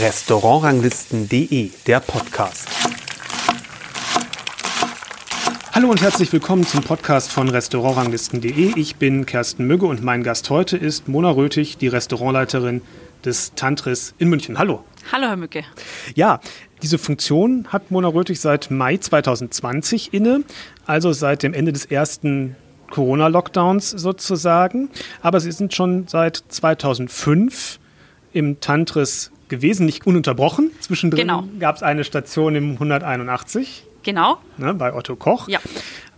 Restaurantranglisten.de, der Podcast. Hallo und herzlich willkommen zum Podcast von Restaurantranglisten.de. Ich bin Kersten Mügge und mein Gast heute ist Mona Röthig, die Restaurantleiterin des Tantris in München. Hallo. Hallo, Herr Mücke. Ja, diese Funktion hat Mona Röthig seit Mai 2020 inne, also seit dem Ende des ersten Corona-Lockdowns sozusagen. Aber Sie sind schon seit 2005 im Tantris gewesen, nicht ununterbrochen. Zwischendrin Genau. gab es eine Station im 181 Genau. ne, bei Otto Koch. Ja.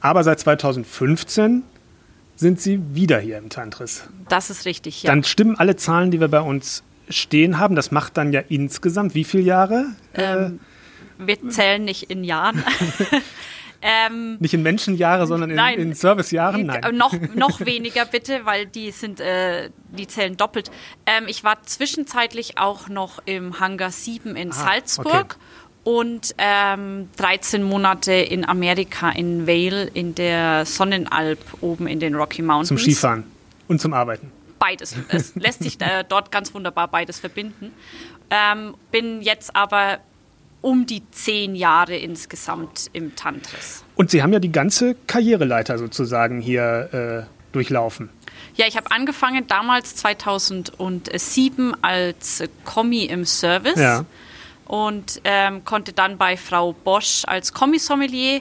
Aber seit 2015 sind Sie wieder hier im Tantris. Das ist richtig, ja. Dann stimmen alle Zahlen, die wir bei uns stehen haben. Das macht dann ja insgesamt wie viele Jahre? ähm, wir zählen nicht in Jahren. ähm, Nicht in Menschenjahre, sondern in, Nein. in Servicejahren? Nein. äh, noch, noch weniger bitte, weil die sind, äh, die zählen doppelt. Ähm, ich war zwischenzeitlich auch noch im Hangar 7 in Salzburg. Ah, okay. Und ähm, 13 Monate in Amerika, in Vail, in der Sonnenalp oben in den Rocky Mountains. Zum Skifahren und zum Arbeiten. beides. Es lässt sich äh, dort ganz wunderbar beides verbinden. Ähm, bin jetzt aber um die zehn Jahre insgesamt im Tantris. Und Sie haben ja die ganze Karriereleiter sozusagen hier äh, durchlaufen. Ja, ich habe angefangen damals 2007 als Kommi im Service Ja. und ähm, konnte dann bei Frau Bosch als Kommissommelier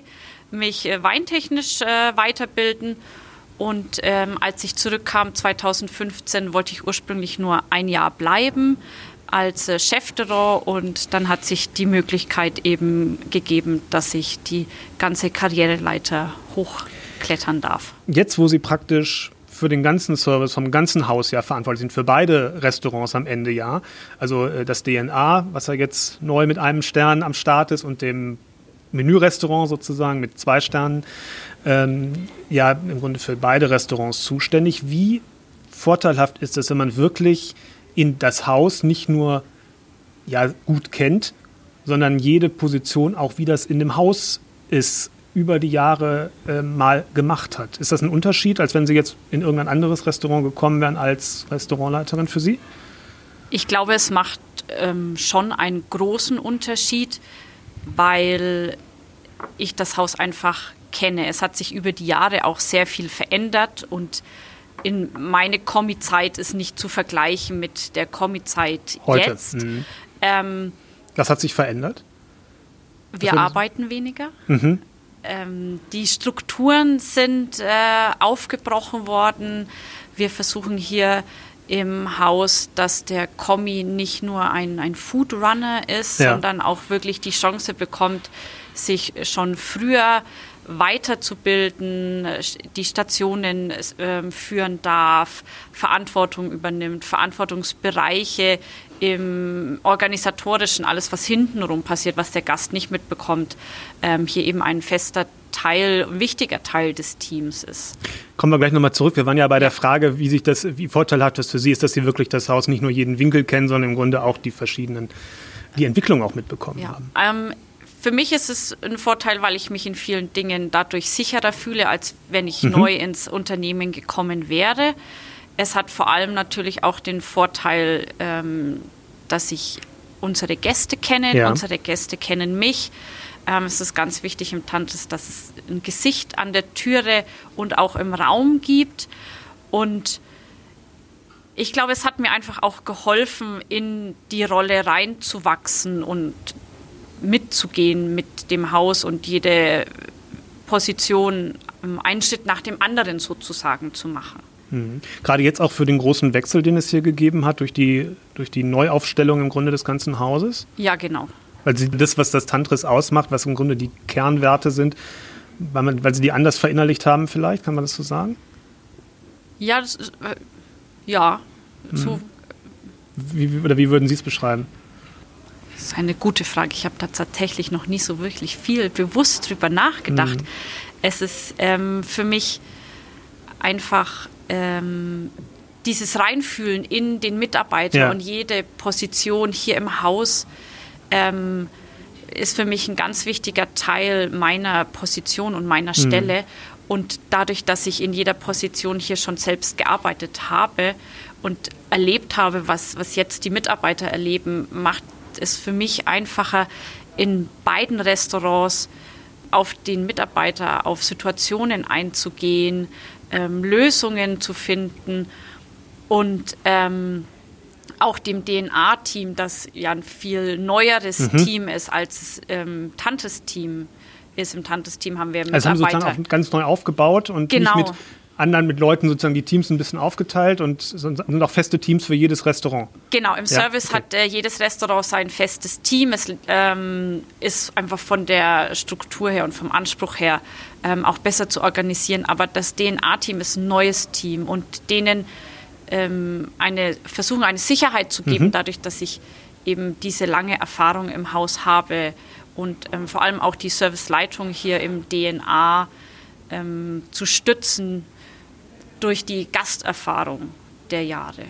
mich äh, weintechnisch äh, weiterbilden. Und ähm, als ich zurückkam 2015, wollte ich ursprünglich nur ein Jahr bleiben als äh, Chefterror und dann hat sich die Möglichkeit eben gegeben, dass ich die ganze Karriereleiter hochklettern darf. Jetzt, wo Sie praktisch für den ganzen Service vom ganzen Haus ja verantwortlich sind, für beide Restaurants am Ende ja, also äh, das DNA, was ja jetzt neu mit einem Stern am Start ist und dem Menürestaurant sozusagen mit zwei Sternen, ähm, ja im Grunde für beide Restaurants zuständig. Wie vorteilhaft ist es, wenn man wirklich in das Haus nicht nur ja, gut kennt, sondern jede Position auch, wie das in dem Haus ist, über die Jahre äh, mal gemacht hat. Ist das ein Unterschied, als wenn Sie jetzt in irgendein anderes Restaurant gekommen wären als Restaurantleiterin für Sie? Ich glaube, es macht ähm, schon einen großen Unterschied, weil ich das Haus einfach kenne. Es hat sich über die Jahre auch sehr viel verändert und in meine Kommi-Zeit ist nicht zu vergleichen mit der Kommi-Zeit Heute. jetzt. Mhm. Ähm, Das hat sich verändert? wir arbeiten weniger. Mhm. Ähm, die Strukturen sind äh, aufgebrochen worden. Wir versuchen hier im Haus, dass der Kommi nicht nur ein, ein Food Runner ist, Ja. sondern auch wirklich die Chance bekommt, sich schon früher weiterzubilden, äh, die Stationen ähm, führen darf, Verantwortung übernimmt, Verantwortungsbereiche im organisatorischen, alles was hintenrum passiert, was der Gast nicht mitbekommt, ähm, hier eben ein fester Teil, wichtiger Teil des Teams ist. Kommen wir gleich nochmal zurück. Wir waren ja bei der Frage, wie sich das, wie vorteilhaft das für Sie ist, dass Sie wirklich das Haus nicht nur jeden Winkel kennen, sondern im Grunde auch die verschiedenen, die Entwicklung auch mitbekommen Ja. haben. Ähm, für mich ist es ein Vorteil, weil ich mich in vielen Dingen dadurch sicherer fühle, als wenn ich neu ins Unternehmen gekommen wäre. Es hat vor allem natürlich auch den Vorteil, ähm, dass ich unsere Gäste kenne, Ja. unsere Gäste kennen mich. Ähm, es ist ganz wichtig im Tantris, dass es ein Gesicht an der Türe und auch im Raum gibt. Und ich glaube, es hat mir einfach auch geholfen, in die Rolle reinzuwachsen und mitzugehen mit dem Haus und jede Position einen Schritt nach dem anderen sozusagen zu machen. Mhm. Gerade jetzt auch für den großen Wechsel, den es hier gegeben hat, durch die, durch die Neuaufstellung im Grunde des ganzen Hauses. Ja, genau. Weil sie das, was das Tantris ausmacht, was im Grunde die Kernwerte sind, weil, man, weil sie die anders verinnerlicht haben, vielleicht, kann man das so sagen? Ja, das ist, äh, ja, so Wie, wie- oder wie würden Sie es beschreiben? Das ist eine gute Frage. Ich habe da tatsächlich noch nie so wirklich viel bewusst drüber nachgedacht. Es ist ähm, für mich einfach ähm, dieses Reinfühlen in den Mitarbeiter Ja. und jede Position hier im Haus ähm, ist für mich ein ganz wichtiger Teil meiner Position und meiner Stelle. Und dadurch, dass ich in jeder Position hier schon selbst gearbeitet habe und erlebt habe, was, was jetzt die Mitarbeiter erleben, macht es für mich einfacher, in beiden Restaurants auf den Mitarbeiter, auf Situationen einzugehen, ähm, Lösungen zu finden und ähm, auch dem DNA-Team, das ja ein viel neueres mhm. Team ist als ähm, Tantes-Team ist. Im Tantes-Team haben wir Mitarbeiter. Also haben sozusagen auch ganz neu aufgebaut und genau. nicht mit anderen mit Leuten sozusagen die Teams ein bisschen aufgeteilt und sind auch feste Teams für jedes Restaurant. Genau, im ja, Service okay. hat äh, jedes Restaurant sein festes Team. Es ähm, ist einfach von der Struktur her und vom Anspruch her ähm, auch besser zu organisieren. Aber das DNA-Team ist ein neues Team und denen ähm, eine versuchen eine Sicherheit zu geben, mhm. dadurch, dass ich eben diese lange Erfahrung im Haus habe und ähm, vor allem auch die Serviceleitung hier im DNA ähm, zu stützen durch die Gasterfahrung der Jahre.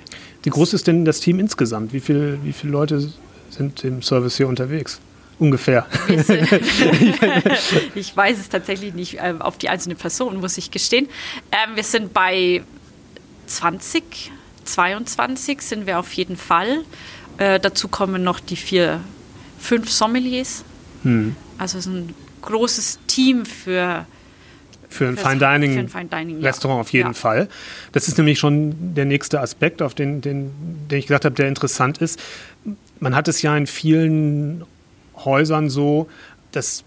Wie groß ist denn das Team insgesamt? Wie, viel, wie viele Leute sind im Service hier unterwegs? Ungefähr. ich weiß es tatsächlich nicht äh, auf die einzelne Person, muss ich gestehen. Ähm, wir sind bei 20, 22 sind wir auf jeden Fall. Äh, dazu kommen noch die vier, fünf Sommeliers. Hm. Also es ist ein großes Team für für ein Fine Dining, Fine Dining Restaurant ja. auf jeden ja. Fall. Das ist nämlich schon der nächste Aspekt, auf den, den, den ich gesagt habe, der interessant ist. Man hat es ja in vielen Häusern so, dass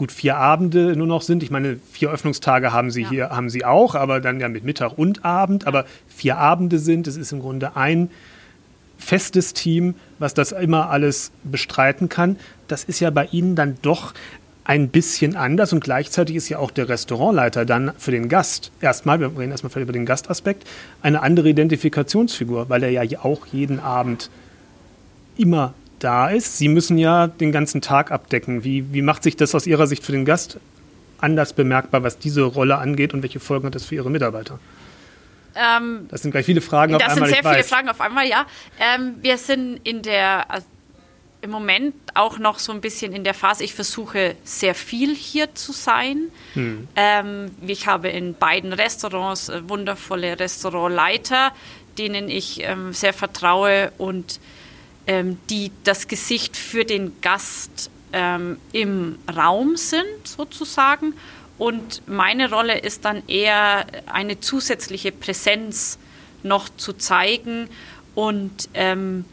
gut vier Abende nur noch sind. Ich meine, vier Öffnungstage haben sie ja. hier, haben sie auch, aber dann ja mit Mittag und Abend. Aber vier Abende sind, es ist im Grunde ein festes Team, was das immer alles bestreiten kann. Das ist ja bei Ihnen dann doch ein bisschen anders und gleichzeitig ist ja auch der Restaurantleiter dann für den Gast erstmal, wir reden erstmal über den Gastaspekt, eine andere Identifikationsfigur, weil er ja auch jeden Abend immer da ist. Sie müssen ja den ganzen Tag abdecken. Wie, wie macht sich das aus Ihrer Sicht für den Gast anders bemerkbar, was diese Rolle angeht und welche Folgen hat das für Ihre Mitarbeiter? Ähm, das sind gleich viele Fragen auf einmal. Das sind sehr viele Fragen auf einmal, ja. Ähm, wir sind in der, also im Moment auch noch so ein bisschen in der Phase, ich versuche sehr viel hier zu sein. Hm. Ähm, ich habe in beiden Restaurants äh, wundervolle Restaurantleiter, denen ich ähm, sehr vertraue und ähm, die das Gesicht für den Gast ähm, im Raum sind, sozusagen. Und meine Rolle ist dann eher eine zusätzliche Präsenz noch zu zeigen und ähm,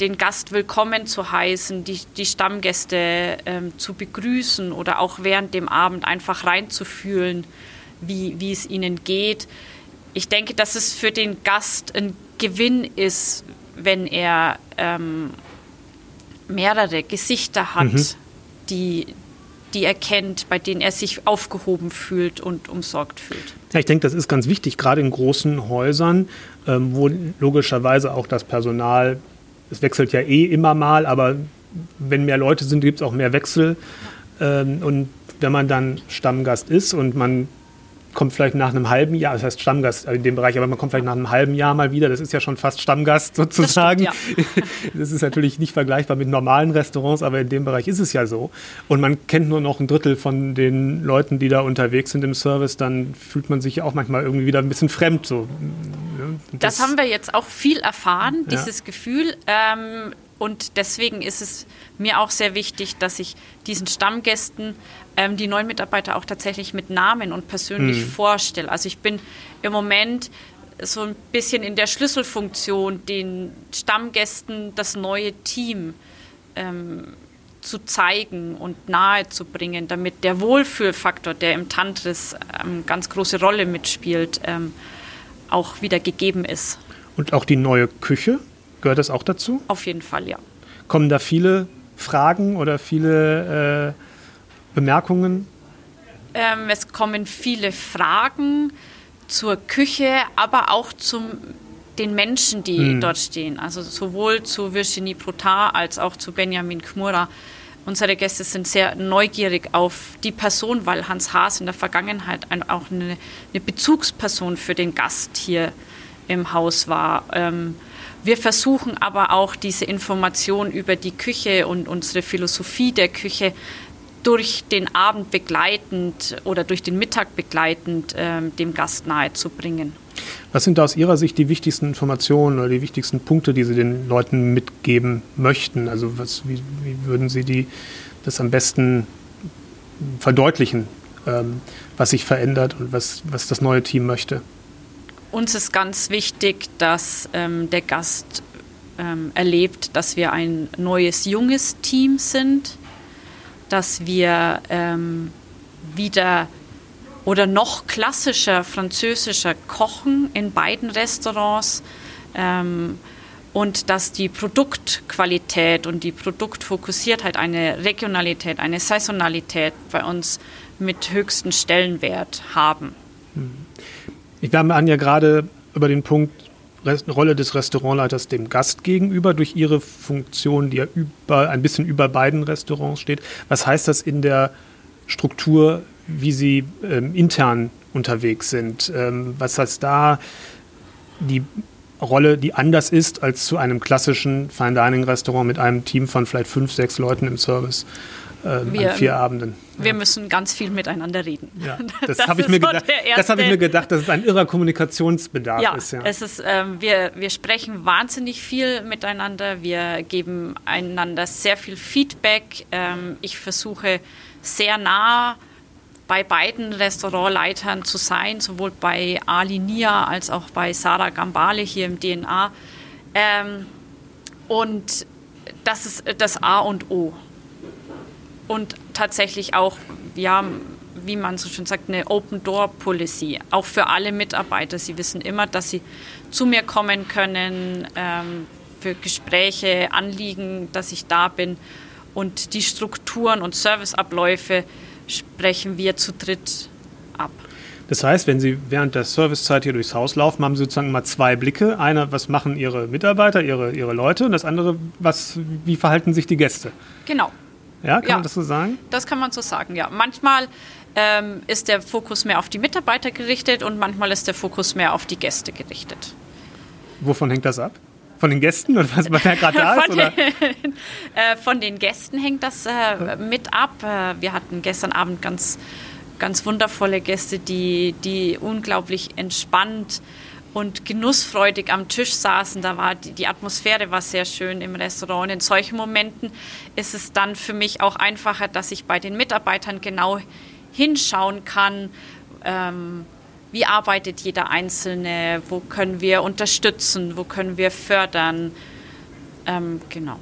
den Gast willkommen zu heißen, die, die Stammgäste ähm, zu begrüßen oder auch während dem Abend einfach reinzufühlen, wie, wie es ihnen geht. Ich denke, dass es für den Gast ein Gewinn ist, wenn er ähm, mehrere Gesichter hat, mhm. die, die er kennt, bei denen er sich aufgehoben fühlt und umsorgt fühlt. Ja, ich denke, das ist ganz wichtig, gerade in großen Häusern, ähm, wo logischerweise auch das Personal es wechselt ja eh immer mal, aber wenn mehr Leute sind, gibt es auch mehr Wechsel. Ähm, und wenn man dann Stammgast ist und man kommt vielleicht nach einem halben Jahr, das heißt Stammgast in dem Bereich, aber man kommt vielleicht nach einem halben Jahr mal wieder, das ist ja schon fast Stammgast sozusagen. Das, stimmt, ja. das ist natürlich nicht vergleichbar mit normalen Restaurants, aber in dem Bereich ist es ja so. Und man kennt nur noch ein Drittel von den Leuten, die da unterwegs sind im Service, dann fühlt man sich auch manchmal irgendwie wieder ein bisschen fremd. So. Das, das haben wir jetzt auch viel erfahren, dieses ja. Gefühl. Ähm, und deswegen ist es mir auch sehr wichtig, dass ich diesen Stammgästen ähm, die neuen Mitarbeiter auch tatsächlich mit Namen und persönlich mhm. vorstelle. Also ich bin im Moment so ein bisschen in der Schlüsselfunktion, den Stammgästen das neue Team ähm, zu zeigen und nahe zu bringen, damit der Wohlfühlfaktor, der im Tantris ähm, ganz große Rolle mitspielt, ähm, auch wieder gegeben ist. Und auch die neue Küche, gehört das auch dazu? Auf jeden Fall, ja. Kommen da viele Fragen oder viele äh, Bemerkungen? Ähm, es kommen viele Fragen zur Küche, aber auch zu den Menschen, die hm. dort stehen. Also sowohl zu Virginie Protar als auch zu Benjamin Kmura. Unsere Gäste sind sehr neugierig auf die Person, weil Hans Haas in der Vergangenheit auch eine, eine Bezugsperson für den Gast hier im Haus war. Ähm, wir versuchen aber auch diese Information über die Küche und unsere Philosophie der Küche durch den Abend begleitend oder durch den Mittag begleitend ähm, dem Gast nahezubringen. Was sind da aus Ihrer Sicht die wichtigsten Informationen oder die wichtigsten Punkte, die Sie den Leuten mitgeben möchten? Also was, wie, wie würden Sie die, das am besten verdeutlichen, ähm, was sich verändert und was, was das neue Team möchte? Uns ist ganz wichtig, dass ähm, der Gast ähm, erlebt, dass wir ein neues, junges Team sind, dass wir ähm, wieder oder noch klassischer französischer kochen in beiden Restaurants ähm, und dass die Produktqualität und die Produktfokussiertheit, eine Regionalität, eine Saisonalität bei uns mit höchsten Stellenwert haben. Ich haben ja gerade über den Punkt Rolle des Restaurantleiters dem Gast gegenüber durch ihre Funktion, die ja über, ein bisschen über beiden Restaurants steht. Was heißt das in der Struktur, wie Sie ähm, intern unterwegs sind? Ähm, was heißt da die Rolle, die anders ist als zu einem klassischen Fine Dining Restaurant mit einem Team von vielleicht fünf, sechs Leuten im Service? Äh, wir, an vier Abenden. Wir ja. müssen ganz viel miteinander reden. Ja, das, das habe ich, mir gedacht, hab ich mir gedacht, dass es ein irrer Kommunikationsbedarf ja, ist. Ja, es ist, ähm, wir, wir sprechen wahnsinnig viel miteinander. Wir geben einander sehr viel Feedback. Ähm, ich versuche sehr nah bei beiden Restaurantleitern zu sein, sowohl bei Ali Nia als auch bei Sarah Gambale hier im DNA. Ähm, und das ist das A und O und tatsächlich auch, ja, wie man so schön sagt, eine Open Door Policy, auch für alle Mitarbeiter. Sie wissen immer, dass sie zu mir kommen können ähm, für Gespräche, Anliegen, dass ich da bin. Und die Strukturen und Serviceabläufe sprechen wir zu dritt ab. Das heißt, wenn Sie während der Servicezeit hier durchs Haus laufen, haben Sie sozusagen mal zwei Blicke. Einer, was machen Ihre Mitarbeiter, Ihre, Ihre Leute? Und das andere, was, wie verhalten sich die Gäste? Genau. Ja, kann ja, man das so sagen? Das kann man so sagen, ja. Manchmal ähm, ist der Fokus mehr auf die Mitarbeiter gerichtet und manchmal ist der Fokus mehr auf die Gäste gerichtet. Wovon hängt das ab? Von den Gästen oder was, wer gerade da ist? von, den, äh, von den Gästen hängt das äh, mit ab. Äh, wir hatten gestern Abend ganz, ganz wundervolle Gäste, die, die unglaublich entspannt und genussfreudig am Tisch saßen. Da war die, die, Atmosphäre war sehr schön im Restaurant. Und in solchen Momenten ist es dann für mich auch einfacher, dass ich bei den Mitarbeitern genau hinschauen kann. Ähm, wie arbeitet jeder Einzelne? Wo können wir unterstützen? Wo können wir fördern? Ähm, genau.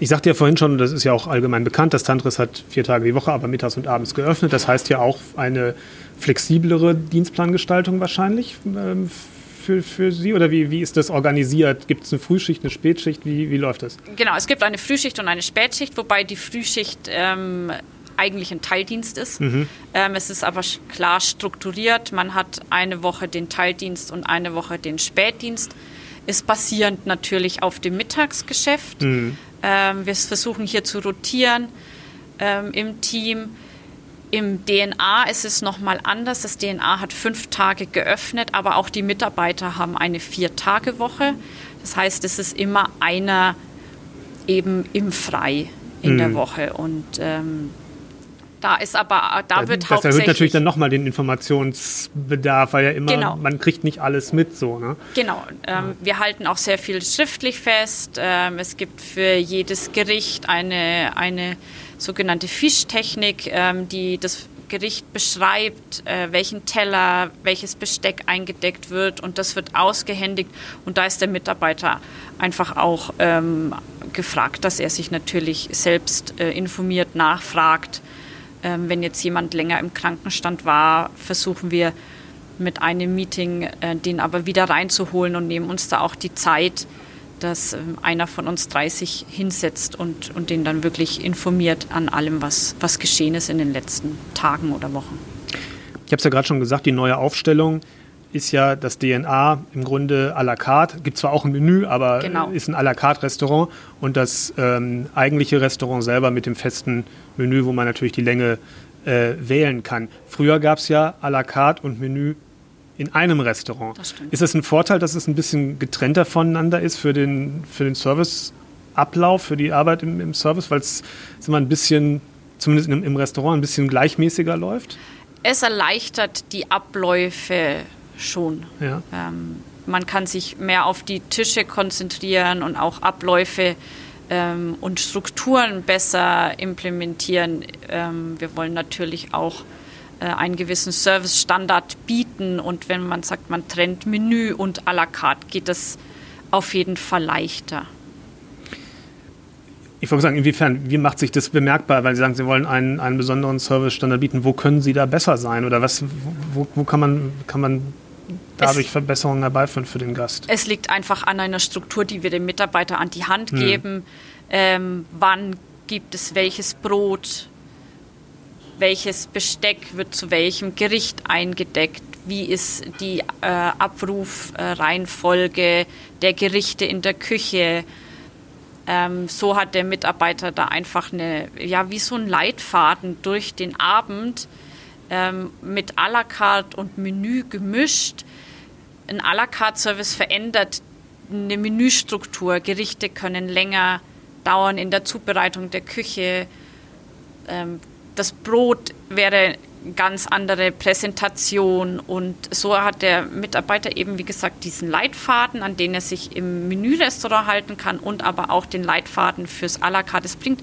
Ich sagte ja vorhin schon, das ist ja auch allgemein bekannt, dass Tantris hat vier Tage die Woche, aber mittags und abends geöffnet. Das heißt ja auch eine flexiblere Dienstplangestaltung wahrscheinlich ähm, für, für Sie oder wie, wie ist das organisiert? Gibt es eine Frühschicht, eine Spätschicht? Wie, wie läuft das? Genau, es gibt eine Frühschicht und eine Spätschicht, wobei die Frühschicht ähm, eigentlich ein Teildienst ist. Mhm. Ähm, es ist aber klar strukturiert. Man hat eine Woche den Teildienst und eine Woche den Spätdienst. Ist basierend natürlich auf dem Mittagsgeschäft. Mhm. Ähm, wir versuchen hier zu rotieren ähm, im Team. Im DNA ist es nochmal anders. Das DNA hat fünf Tage geöffnet, aber auch die Mitarbeiter haben eine Vier-Tage-Woche. Das heißt, es ist immer einer eben im Frei in mhm. der Woche. Und ähm, da ist aber, da wird das hauptsächlich... Das erhöht natürlich dann nochmal den Informationsbedarf, weil ja immer, genau. man kriegt nicht alles mit so, ne? Genau. Ähm, wir halten auch sehr viel schriftlich fest. Ähm, es gibt für jedes Gericht eine, eine sogenannte Fischtechnik, ähm, die das Gericht beschreibt, äh, welchen Teller, welches Besteck eingedeckt wird und das wird ausgehändigt und da ist der Mitarbeiter einfach auch ähm, gefragt, dass er sich natürlich selbst äh, informiert, nachfragt. Ähm, wenn jetzt jemand länger im Krankenstand war, versuchen wir mit einem Meeting äh, den aber wieder reinzuholen und nehmen uns da auch die Zeit, dass ähm, einer von uns 30 hinsetzt und, und den dann wirklich informiert an allem, was, was geschehen ist in den letzten Tagen oder Wochen. Ich habe es ja gerade schon gesagt, die neue Aufstellung ist ja das DNA im Grunde à la carte. Gibt zwar auch ein Menü, aber genau. ist ein à la carte Restaurant und das ähm, eigentliche Restaurant selber mit dem festen Menü, wo man natürlich die Länge äh, wählen kann. Früher gab es ja à la carte und Menü in einem Restaurant. Das ist es ein Vorteil, dass es ein bisschen getrennter voneinander ist für den, für den Serviceablauf, für die Arbeit im, im Service, weil es immer ein bisschen zumindest im, im Restaurant ein bisschen gleichmäßiger läuft? Es erleichtert die Abläufe schon. Ja. Ähm, man kann sich mehr auf die Tische konzentrieren und auch Abläufe ähm, und Strukturen besser implementieren. Ähm, wir wollen natürlich auch äh, einen gewissen Service-Standard bieten und wenn man sagt, man trennt Menü und à la carte, geht das auf jeden Fall leichter. Ich wollte sagen, inwiefern, wie macht sich das bemerkbar, weil Sie sagen, Sie wollen einen, einen besonderen Service-Standard bieten. Wo können Sie da besser sein? Oder was, wo, wo kann, man, kann man dadurch es, Verbesserungen herbeiführen für den Gast? Es liegt einfach an einer Struktur, die wir dem Mitarbeiter an die Hand hm. geben. Ähm, wann gibt es welches Brot? Welches Besteck wird zu welchem Gericht eingedeckt? Wie ist die äh, Abrufreihenfolge der Gerichte in der Küche? Ähm, so hat der Mitarbeiter da einfach eine, ja, wie so ein Leitfaden durch den Abend ähm, mit à la carte und Menü gemischt. Ein à la carte Service verändert eine Menüstruktur. Gerichte können länger dauern in der Zubereitung der Küche. Ähm, das Brot wäre ganz andere Präsentation und so hat der Mitarbeiter eben, wie gesagt, diesen Leitfaden, an den er sich im Menürestaurant halten kann und aber auch den Leitfaden fürs à la carte. Es bringt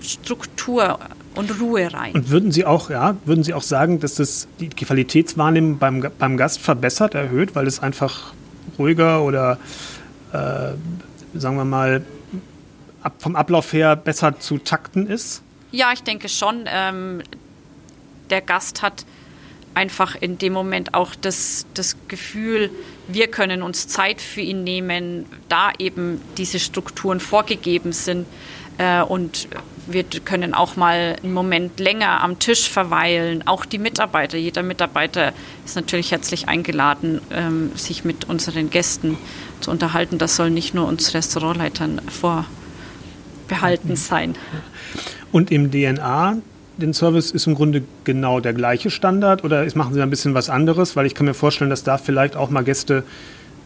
Struktur und Ruhe rein. Und würden Sie auch, ja, würden Sie auch sagen, dass das die Qualitätswahrnehmung beim, beim Gast verbessert, erhöht, weil es einfach ruhiger oder äh, sagen wir mal ab, vom Ablauf her besser zu takten ist? Ja, ich denke schon. Ähm, der Gast hat einfach in dem Moment auch das, das Gefühl, wir können uns Zeit für ihn nehmen, da eben diese Strukturen vorgegeben sind. Äh, und wir können auch mal einen Moment länger am Tisch verweilen. Auch die Mitarbeiter, jeder Mitarbeiter ist natürlich herzlich eingeladen, ähm, sich mit unseren Gästen zu unterhalten. Das soll nicht nur uns Restaurantleitern vorbehalten sein. Und im DNA den Service ist im Grunde genau der gleiche Standard oder machen Sie ein bisschen was anderes? Weil ich kann mir vorstellen, dass da vielleicht auch mal Gäste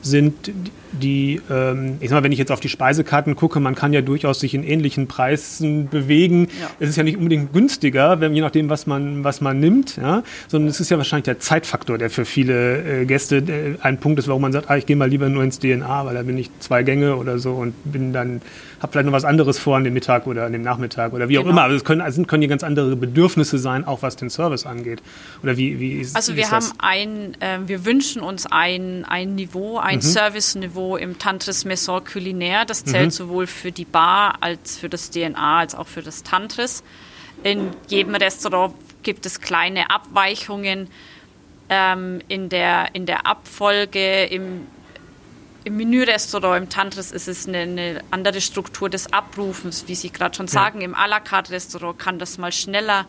sind, die, ähm, ich sag mal, wenn ich jetzt auf die Speisekarten gucke, man kann ja durchaus sich in ähnlichen Preisen bewegen. Ja. Es ist ja nicht unbedingt günstiger, wenn, je nachdem, was man, was man nimmt, ja? sondern es ist ja wahrscheinlich der Zeitfaktor, der für viele äh, Gäste äh, ein Punkt ist, warum man sagt, ah, ich gehe mal lieber nur ins DNA, weil da bin ich zwei Gänge oder so und bin dann habe vielleicht noch was anderes vor an dem Mittag oder an dem Nachmittag oder wie genau. auch immer. Also es können, also können hier ganz andere Bedürfnisse sein, auch was den Service angeht. Oder wie, wie ist Also wir ist haben ein, äh, wir wünschen uns ein, ein Niveau, ein mhm. Service-Niveau im Tantris Maison Culinaire. Das zählt mhm. sowohl für die Bar als für das DNA als auch für das Tantris. In jedem Restaurant gibt es kleine Abweichungen ähm, in, der, in der Abfolge, im im Menürestaurant, im Tantris ist es eine, eine, andere Struktur des Abrufens, wie Sie gerade schon ja. sagen. Im à la carte Restaurant kann das mal schneller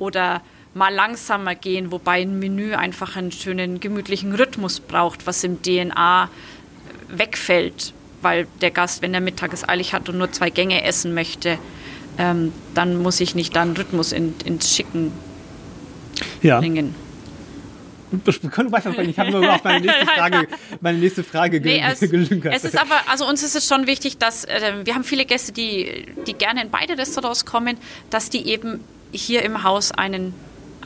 oder mal langsamer gehen, wobei ein Menü einfach einen schönen gemütlichen Rhythmus braucht, was im DNA wegfällt, weil der Gast, wenn er mittags eilig hat und nur zwei Gänge essen möchte, ähm, dann muss ich nicht dann Rhythmus in, ins Schicken ja. bringen wir können weitersprechen. Ich habe nur auf meine nächste Frage, meine nächste Frage nee, es, gelünkert. Es ist aber, also uns ist es schon wichtig, dass äh, wir haben viele Gäste, die, die gerne in beide Restaurants kommen, dass die eben hier im Haus einen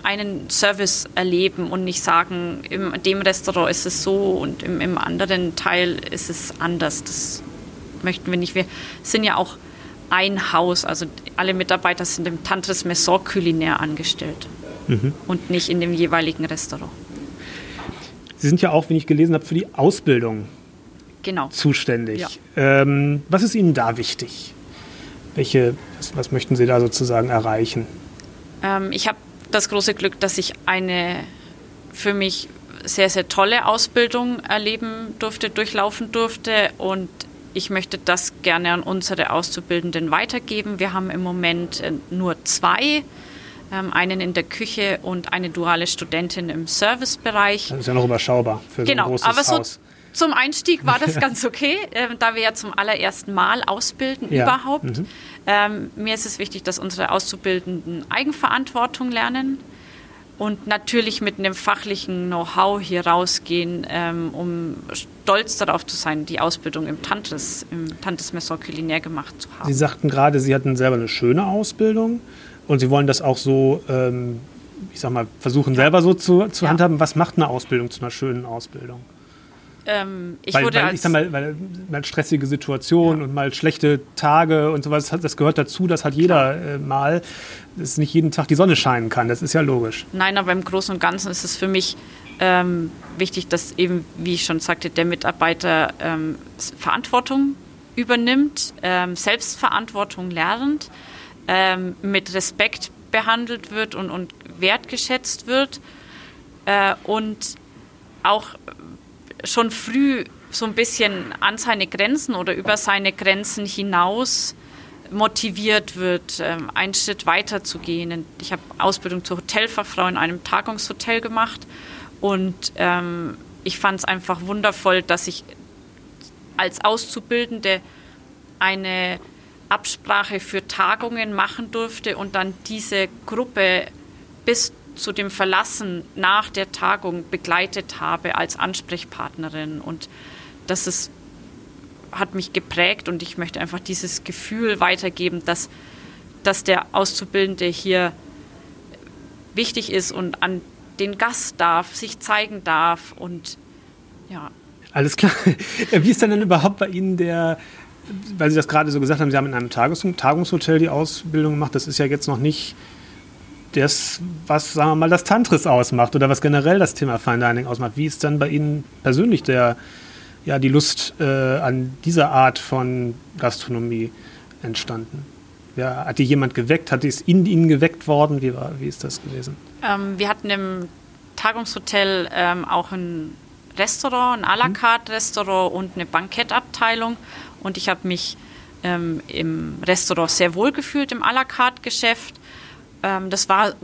einen Service erleben und nicht sagen, in dem Restaurant ist es so und im, im anderen Teil ist es anders. Das möchten wir nicht. Wir sind ja auch ein Haus, also alle Mitarbeiter sind im Tantris Maison Culinaire angestellt mhm. und nicht in dem jeweiligen Restaurant. Sie sind ja auch, wenn ich gelesen habe, für die Ausbildung genau. zuständig. Ja. Ähm, was ist Ihnen da wichtig? Welche, was, was möchten Sie da sozusagen erreichen? Ähm, ich habe das große Glück, dass ich eine für mich sehr, sehr tolle Ausbildung erleben durfte, durchlaufen durfte und ich möchte das gerne an unsere Auszubildenden weitergeben. Wir haben im Moment äh, nur zwei ähm, einen in der Küche und eine duale Studentin im Servicebereich. Das ist ja noch überschaubar für genau, so ein großes aber so Haus. Zum Einstieg war das ganz okay, äh, da wir ja zum allerersten Mal ausbilden ja. überhaupt. Mhm. Ähm, mir ist es wichtig, dass unsere Auszubildenden Eigenverantwortung lernen und natürlich mit einem fachlichen Know-how hier rausgehen, ähm, um stolz darauf zu sein, die Ausbildung im Tantris, im Tantris Maison Culinaire gemacht zu haben. Sie sagten gerade, Sie hatten selber eine schöne Ausbildung. Und Sie wollen das auch so, ähm, ich sag mal, versuchen selber so zu, zu ja. handhaben. Was macht eine Ausbildung zu einer schönen Ausbildung? Ähm, ich weil, wurde weil, ich sag mal, weil, mal stressige Situationen ja. und mal schlechte Tage und sowas, das gehört dazu, das hat jeder äh, mal, dass nicht jeden Tag die Sonne scheinen kann, das ist ja logisch. Nein, aber im Großen und Ganzen ist es für mich ähm, wichtig, dass eben, wie ich schon sagte, der Mitarbeiter ähm, Verantwortung übernimmt, ähm, Selbstverantwortung lernt, ähm, mit Respekt behandelt wird und, und wertgeschätzt wird äh, und auch schon früh so ein bisschen an seine Grenzen oder über seine Grenzen hinaus motiviert wird, ähm, einen Schritt weiter zu gehen. Ich habe Ausbildung zur Hotelfachfrau in einem Tagungshotel gemacht und ähm, ich fand es einfach wundervoll, dass ich als Auszubildende eine Absprache für Tagungen machen durfte und dann diese Gruppe bis zu dem Verlassen nach der Tagung begleitet habe als Ansprechpartnerin. Und das ist, hat mich geprägt und ich möchte einfach dieses Gefühl weitergeben, dass, dass der Auszubildende hier wichtig ist und an den Gast darf, sich zeigen darf und ja. Alles klar. Wie ist denn denn überhaupt bei Ihnen der, weil Sie das gerade so gesagt haben, Sie haben in einem Tagungs Tagungshotel die Ausbildung gemacht, das ist ja jetzt noch nicht das, was, sagen wir mal, das Tantris ausmacht oder was generell das Thema Fine Dining ausmacht. Wie ist dann bei Ihnen persönlich der, ja, die Lust äh, an dieser Art von Gastronomie entstanden? Ja, hat die jemand geweckt? Hat es in Ihnen geweckt worden? Wie, war, wie ist das gewesen? Ähm, wir hatten im Tagungshotel ähm, auch ein Restaurant, ein à la mhm. carte Restaurant und eine Bankettabteilung. Und ich habe mich ähm, im Restaurant sehr wohl gefühlt im à la carte Geschäft. Ähm, das war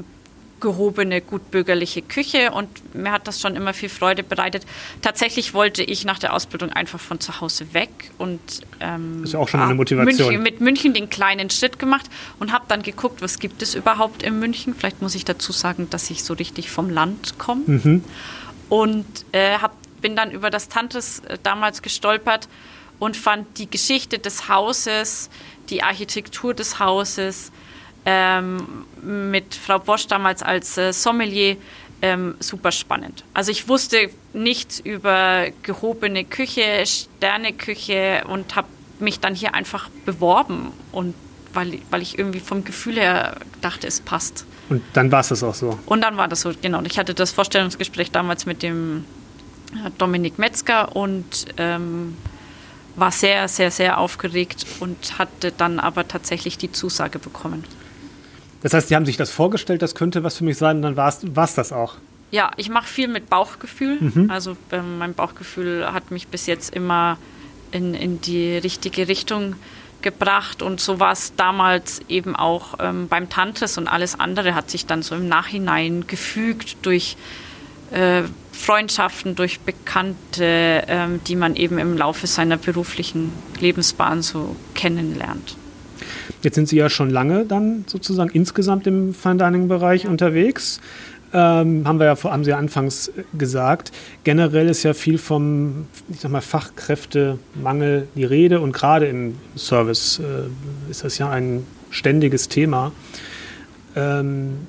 gehobene, gutbürgerliche Küche und mir hat das schon immer viel Freude bereitet. Tatsächlich wollte ich nach der Ausbildung einfach von zu Hause weg und ähm, ist ja auch schon eine Motivation. München, mit München den kleinen Schritt gemacht und habe dann geguckt, was gibt es überhaupt in München. Vielleicht muss ich dazu sagen, dass ich so richtig vom Land komme mhm. und äh, hab, bin dann über das Tantes äh, damals gestolpert und fand die Geschichte des Hauses, die Architektur des Hauses ähm, mit Frau Bosch damals als äh, Sommelier ähm, super spannend. Also ich wusste nichts über gehobene Küche, Sterneküche und habe mich dann hier einfach beworben und weil, weil ich irgendwie vom Gefühl her dachte, es passt. Und dann war es das auch so. Und dann war das so, genau. Und ich hatte das Vorstellungsgespräch damals mit dem äh, Dominik Metzger und ähm, war sehr, sehr, sehr aufgeregt und hatte dann aber tatsächlich die Zusage bekommen. Das heißt, Sie haben sich das vorgestellt, das könnte was für mich sein, und dann war es das auch. Ja, ich mache viel mit Bauchgefühl. Mhm. Also ähm, mein Bauchgefühl hat mich bis jetzt immer in, in die richtige Richtung gebracht und so war es damals eben auch ähm, beim Tantres und alles andere hat sich dann so im Nachhinein gefügt durch äh, Freundschaften, durch Bekannte, ähm, die man eben im Laufe seiner beruflichen Lebensbahn so kennenlernt. Jetzt sind Sie ja schon lange dann sozusagen insgesamt im Fine Dining Bereich unterwegs. Ähm, haben wir ja haben Sie ja anfangs gesagt. Generell ist ja viel vom, ich sag mal, Fachkräftemangel die Rede und gerade im Service äh, ist das ja ein ständiges Thema. Ähm,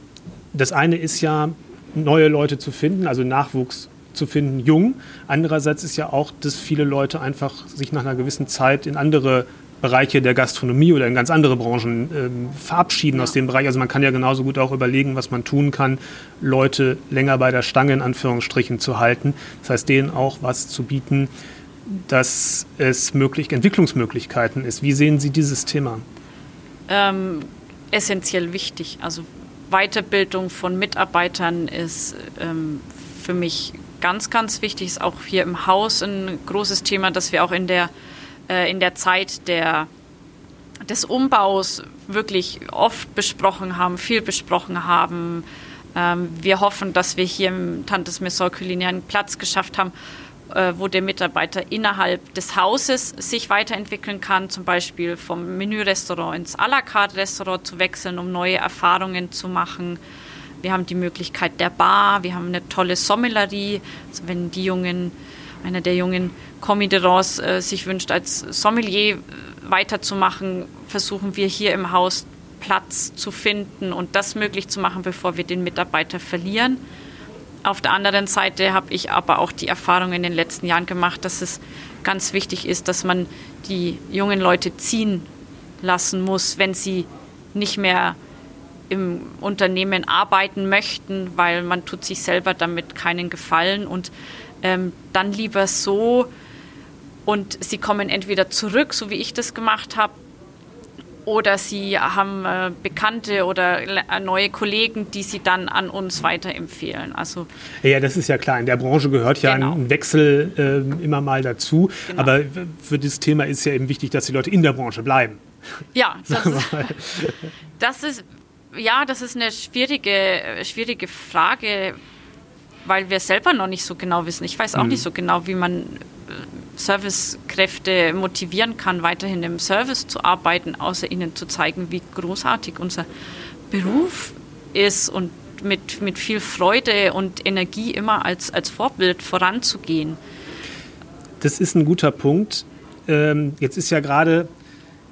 das eine ist ja, neue Leute zu finden, also Nachwuchs zu finden, jung. Andererseits ist ja auch, dass viele Leute einfach sich nach einer gewissen Zeit in andere Bereiche der Gastronomie oder in ganz andere Branchen ähm, verabschieden ja. aus dem Bereich. Also man kann ja genauso gut auch überlegen, was man tun kann, Leute länger bei der Stange in Anführungsstrichen zu halten. Das heißt, denen auch was zu bieten, dass es möglich, Entwicklungsmöglichkeiten ist. Wie sehen Sie dieses Thema? Ähm, essentiell wichtig. Also Weiterbildung von Mitarbeitern ist ähm, für mich ganz, ganz wichtig. Ist auch hier im Haus ein großes Thema, dass wir auch in der äh, in der Zeit der, des Umbaus wirklich oft besprochen haben, viel besprochen haben. Ähm, wir hoffen, dass wir hier im Tantes Messor Culinär Platz geschafft haben, äh, wo der Mitarbeiter innerhalb des Hauses sich weiterentwickeln kann, zum Beispiel vom Menürestaurant ins à la carte Restaurant zu wechseln, um neue Erfahrungen zu machen. Wir haben die Möglichkeit der Bar, wir haben eine tolle Sommelerie, also wenn die jungen einer der jungen Commis de Rance äh, sich wünscht, als Sommelier äh, weiterzumachen, versuchen wir hier im Haus Platz zu finden und das möglich zu machen, bevor wir den Mitarbeiter verlieren. Auf der anderen Seite habe ich aber auch die Erfahrung in den letzten Jahren gemacht, dass es ganz wichtig ist, dass man die jungen Leute ziehen lassen muss, wenn sie nicht mehr im Unternehmen arbeiten möchten, weil man tut sich selber damit keinen Gefallen und ähm, dann lieber so und sie kommen entweder zurück, so wie ich das gemacht habe, oder sie haben äh, Bekannte oder äh, neue Kollegen, die sie dann an uns weiterempfehlen. Also ja, das ist ja klar. In der Branche gehört ja genau. ein Wechsel äh, immer mal dazu. Genau. Aber für dieses Thema ist ja eben wichtig, dass die Leute in der Branche bleiben. Ja, das, ist, das ist ja, das ist eine schwierige, schwierige Frage, weil wir selber noch nicht so genau wissen. Ich weiß auch mhm. nicht so genau, wie man Servicekräfte motivieren kann, weiterhin im Service zu arbeiten, außer ihnen zu zeigen, wie großartig unser Beruf ist und mit, mit viel Freude und Energie immer als, als Vorbild voranzugehen. Das ist ein guter Punkt. Ähm, jetzt ist ja gerade,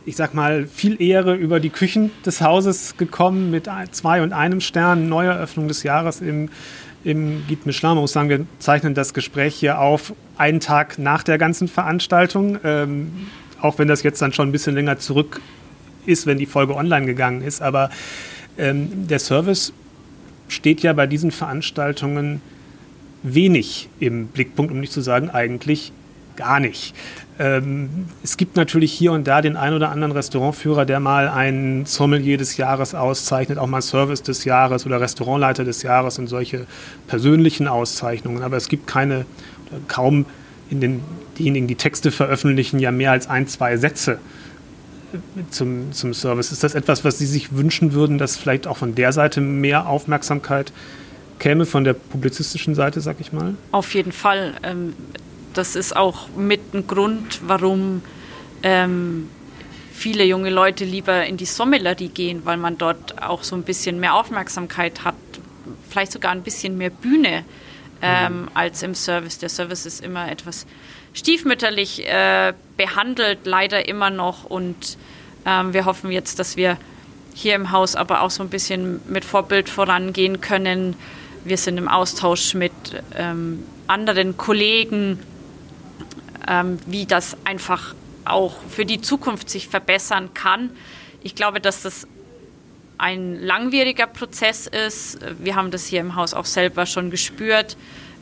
ich sag mal, viel Ehre über die Küchen des Hauses gekommen mit zwei und einem Stern, Neueröffnung des Jahres im im Guide Michelin. Man muss sagen, wir zeichnen das Gespräch hier auf einen Tag nach der ganzen Veranstaltung. Ähm, auch wenn das jetzt dann schon ein bisschen länger zurück ist, wenn die Folge online gegangen ist. Aber ähm, der Service steht ja bei diesen Veranstaltungen wenig im Blickpunkt, um nicht zu sagen eigentlich gar nicht. Ähm, es gibt natürlich hier und da den ein oder anderen Restaurantführer, der mal ein Sommelier des Jahres auszeichnet, auch mal Service des Jahres oder Restaurantleiter des Jahres und solche persönlichen Auszeichnungen. Aber es gibt keine, kaum in den, diejenigen, die Texte veröffentlichen, ja mehr als ein, zwei Sätze zum, zum Service. Ist das etwas, was Sie sich wünschen würden, dass vielleicht auch von der Seite mehr Aufmerksamkeit käme, von der publizistischen Seite, sag ich mal? Auf jeden Fall. Ähm, das ist auch mit ein Grund, warum ähm, viele junge Leute lieber in die Sommelerie gehen, weil man dort auch so ein bisschen mehr Aufmerksamkeit hat, vielleicht sogar ein bisschen mehr Bühne ähm, mhm. als im Service. Der Service ist immer etwas stiefmütterlich äh, behandelt, leider immer noch. Und ähm, wir hoffen jetzt, dass wir hier im Haus aber auch so ein bisschen mit Vorbild vorangehen können. Wir sind im Austausch mit ähm, anderen Kollegen ähm, wie das einfach auch für die Zukunft sich verbessern kann. Ich glaube, dass das ein langwieriger Prozess ist. Wir haben das hier im Haus auch selber schon gespürt.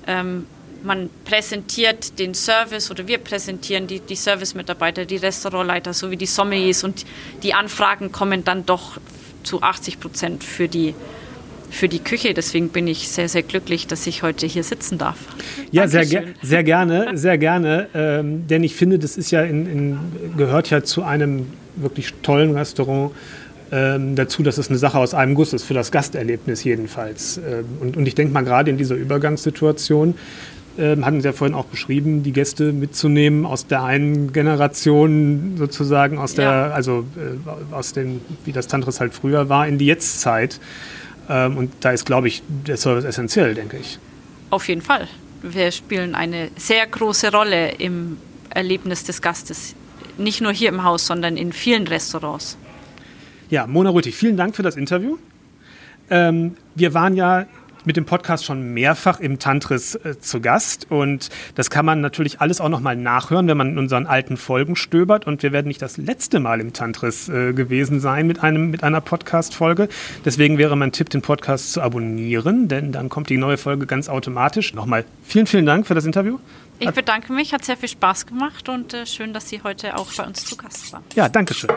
Ähm, man präsentiert den Service oder wir präsentieren die, die Service-Mitarbeiter, die Restaurantleiter sowie die Sommeliers und die Anfragen kommen dann doch zu 80 Prozent für die für die Küche. Deswegen bin ich sehr, sehr glücklich, dass ich heute hier sitzen darf. Ja, sehr, sehr gerne, sehr gerne. Ähm, denn ich finde, das ist ja in, in, gehört ja zu einem wirklich tollen Restaurant ähm, dazu, dass es eine Sache aus einem Guss ist, für das Gasterlebnis jedenfalls. Ähm, und, und ich denke mal, gerade in dieser Übergangssituation, ähm, hatten Sie ja vorhin auch beschrieben, die Gäste mitzunehmen aus der einen Generation sozusagen, aus der, ja. also äh, aus dem, wie das Tantris halt früher war, in die Jetztzeit. Ähm, und da ist, glaube ich, der Service essentiell, denke ich. Auf jeden Fall. Wir spielen eine sehr große Rolle im Erlebnis des Gastes. Nicht nur hier im Haus, sondern in vielen Restaurants. Ja, Mona Rüthig, vielen Dank für das Interview. Ähm, wir waren ja mit dem Podcast schon mehrfach im Tantris äh, zu Gast und das kann man natürlich alles auch nochmal nachhören, wenn man in unseren alten Folgen stöbert und wir werden nicht das letzte Mal im Tantris äh, gewesen sein mit, einem, mit einer Podcast-Folge. Deswegen wäre mein Tipp, den Podcast zu abonnieren, denn dann kommt die neue Folge ganz automatisch. Nochmal vielen, vielen Dank für das Interview. Ich bedanke mich, hat sehr viel Spaß gemacht und äh, schön, dass Sie heute auch bei uns zu Gast waren. Ja, danke schön.